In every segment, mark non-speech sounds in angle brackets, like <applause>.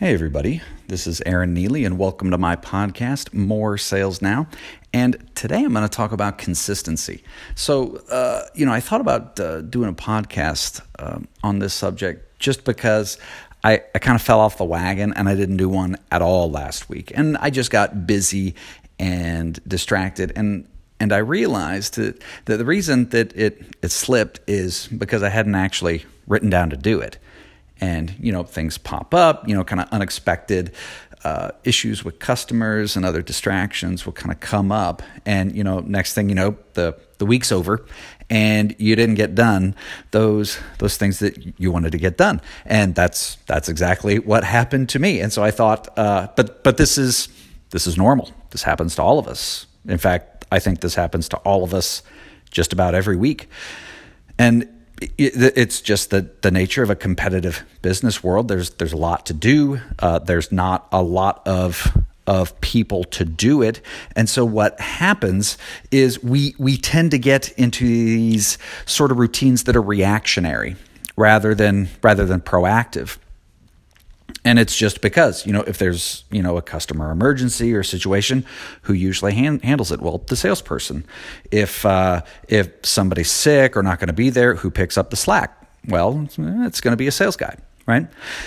Hey, everybody. This is Aaron Neely, and welcome to my podcast, More Sales Now. And today I'm going to talk about consistency. So, uh, you know, I thought about uh, doing a podcast uh, on this subject just because I, I kind of fell off the wagon and I didn't do one at all last week. And I just got busy and distracted. And and I realized that, that the reason that it, it slipped is because I hadn't actually written down to do it and you know things pop up you know kind of unexpected uh, issues with customers and other distractions will kind of come up. And you know next thing you know the the week's over and you didn't get done those those things that you wanted to get done. And that's that's exactly what happened to me. And so i thought uh, but but this is this is normal. This happens to all of us. In fact i think this happens to all of us just about every week. And it's just the, the nature of a competitive business world. There's there's a lot to do. Uh, there's not a lot of of people to do it, and so what happens is we we tend to get into these sort of routines that are reactionary rather than rather than proactive and it's just because you know if there's you know a customer emergency or situation who usually hand, handles it? Well the salesperson. If uh, if somebody's sick or not going to be there who picks up the slack? Well it's going to be a sales guy right?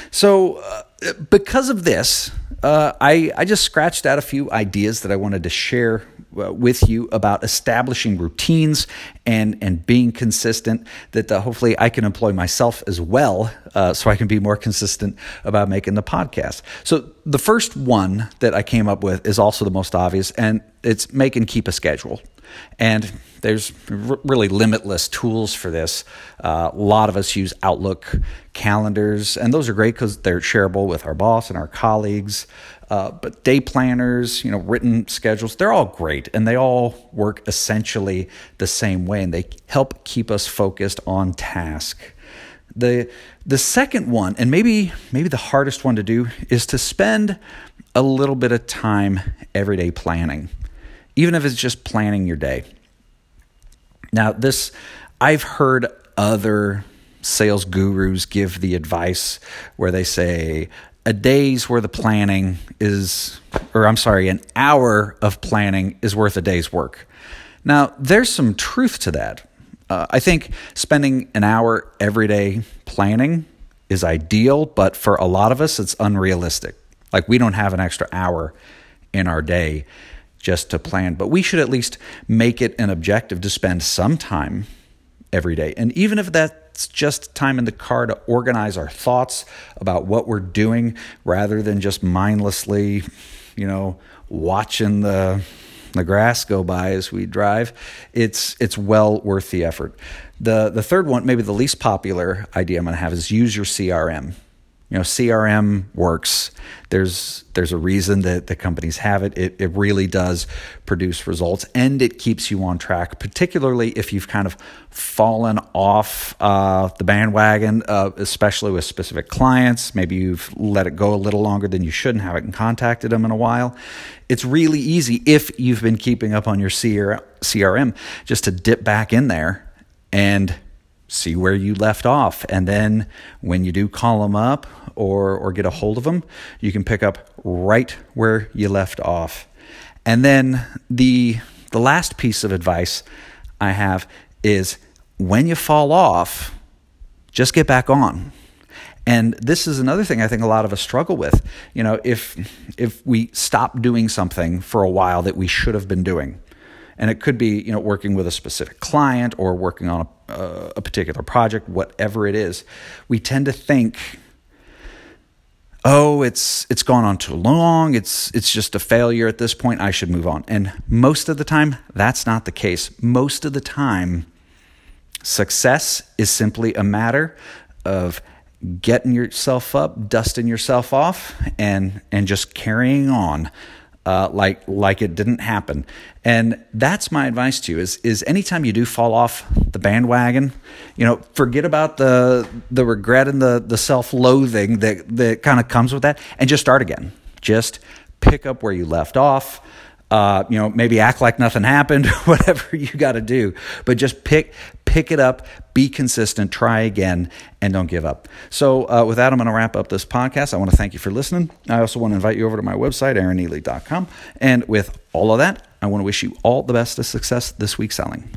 So uh, because of this uh, I, I just scratched out a few ideas that I wanted to share with you about establishing routines and, and being consistent that uh, hopefully I can employ myself as well uh, so I can be more consistent about making the podcast. So, the first one that I came up with is also the most obvious, and it's make and keep a schedule. And there's r- really limitless tools for this. Uh, a lot of us use Outlook calendars, and those are great because they're shareable with our boss and our colleagues. Uh, but day planners, you know, written schedules, they're all great and they all work essentially the same way and they help keep us focused on task. The the second one, and maybe maybe the hardest one to do, is to spend a little bit of time every day planning even if it's just planning your day. Now, this, I've heard other sales gurus give the advice where they say a day's worth of planning is, or I'm sorry, an hour of planning is worth a day's work. Now, there's some truth to that. Uh, I think spending an hour every day planning is ideal, but for a lot of us, it's unrealistic. Like, we don't have an extra hour in our day just to plan, but we should at least make it an objective to spend some time every day. And even if that's just time in the car to organize our thoughts about what we're doing rather than just mindlessly, you know, watching the the grass go by as we drive, it's it's well worth the effort. The the third one, maybe the least popular idea I'm going to have is use your CRM you know crm works. There's there's a reason that the companies have it. it it really does produce results and it keeps you on track particularly if you've kind of fallen off uh, the bandwagon uh, especially with specific clients. Maybe you've let it go a little longer than you should and haven't contacted them in a while. It's really easy if you've been keeping up on your crm just to dip back in there and see where you left off. And then when you do call them up or, or get a hold of them, you can pick up right where you left off. And then the, the last piece of advice I have is when you fall off, just get back on. And this is another thing I think a lot of us struggle with. You know, if if we stop doing something for a while that we should have been doing, and it could be you know working with a specific client or working on a, uh, a particular project whatever it is. We tend to think oh it's it's gone on too long. It's it's just a failure at this point. I should move on. And most of the time that's not the case. Most of the time success is simply a matter of getting yourself up dusting yourself off and and just carrying on uh, like like it didn't happen. And that's my advice to you: is is anytime you do fall off the bandwagon, you know, forget about the the regret and the the self loathing that that kind of comes with that, and just start again. Just pick up where you left off. Uh, you know, maybe act like nothing happened, <laughs> whatever you got to do, but just pick pick it up, be consistent, try again, and don't give up. So, uh, with that, I'm going to wrap up this podcast. I want to thank you for listening. I also want to invite you over to my website, aaronneely.com. And with all of that, I want to wish you all the best of success this week selling.